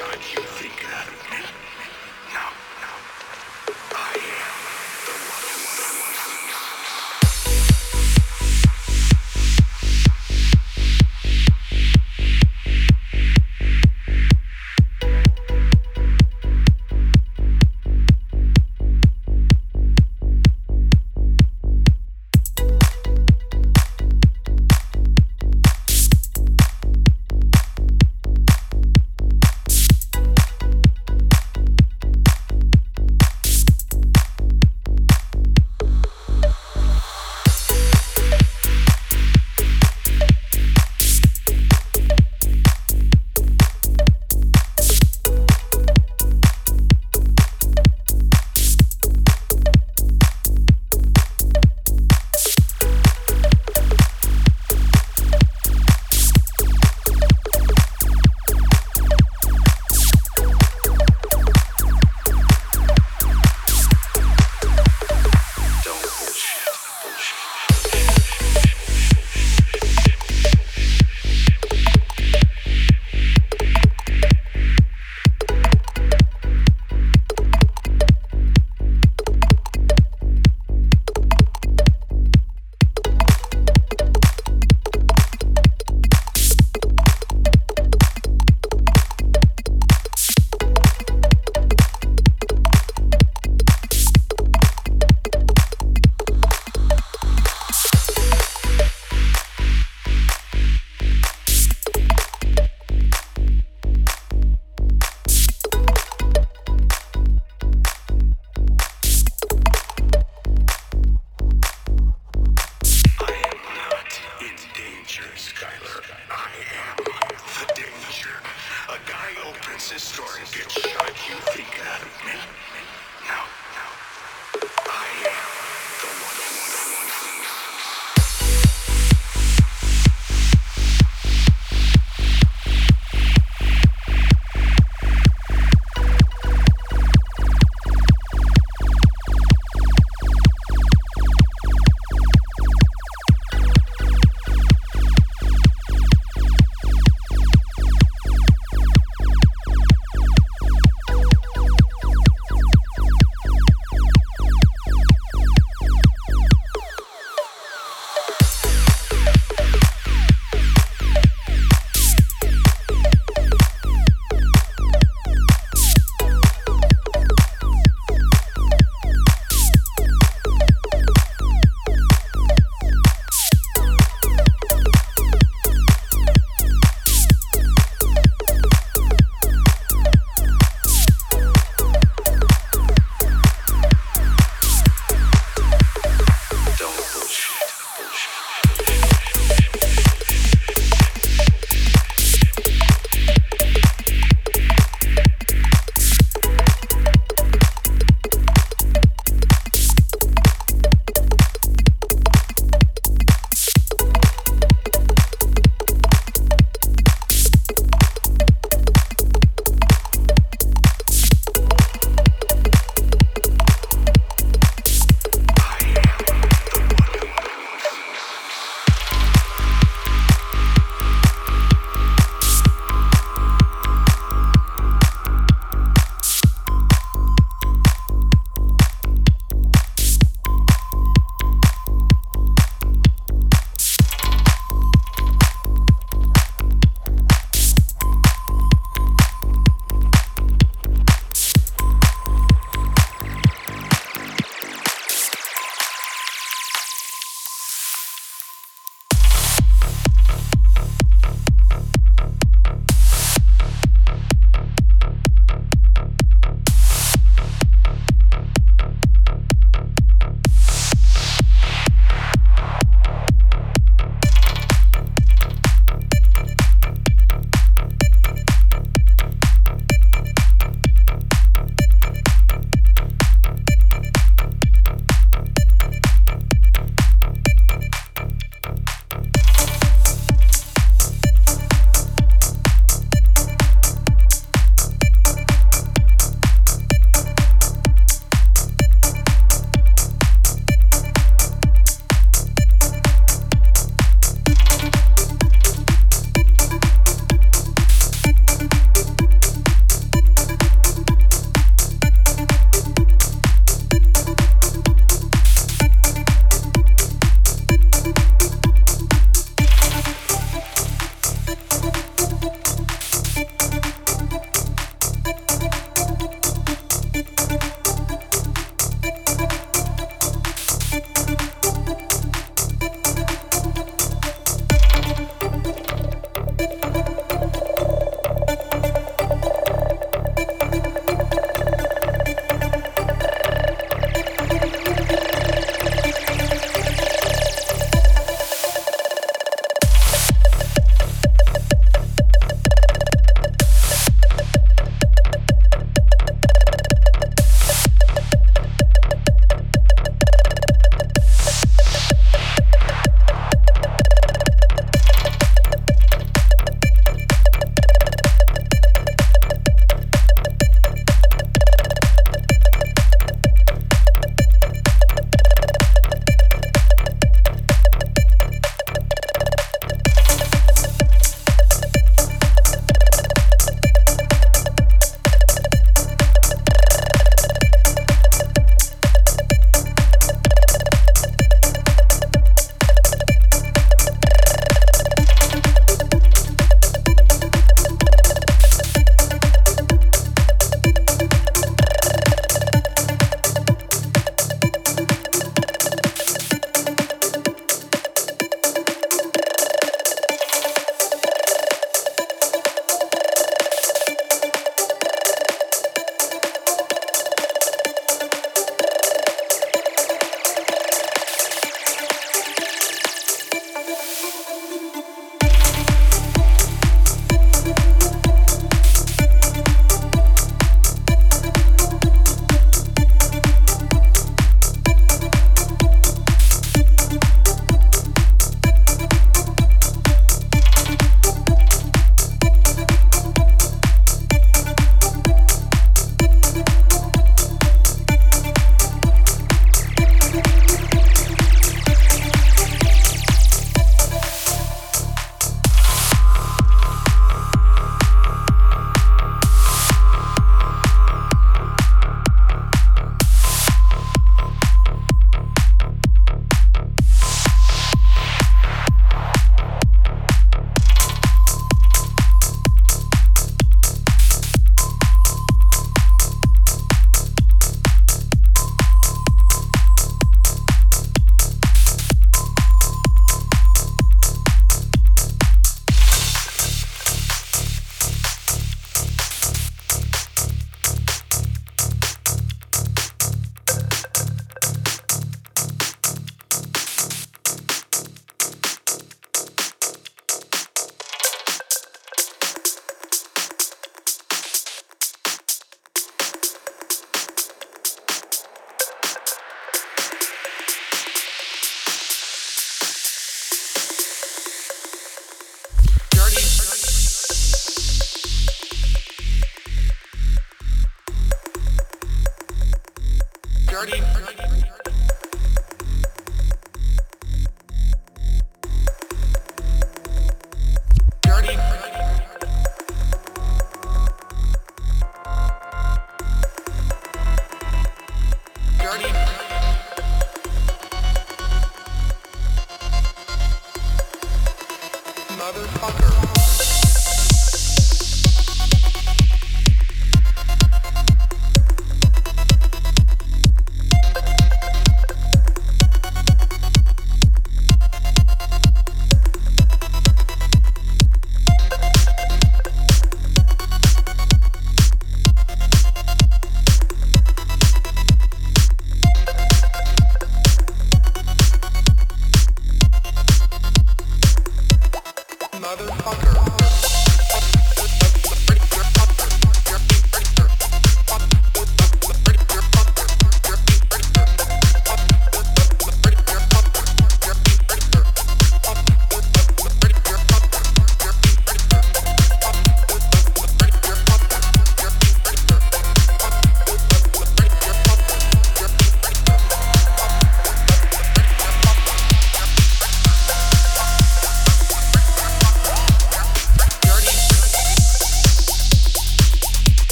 time you think that.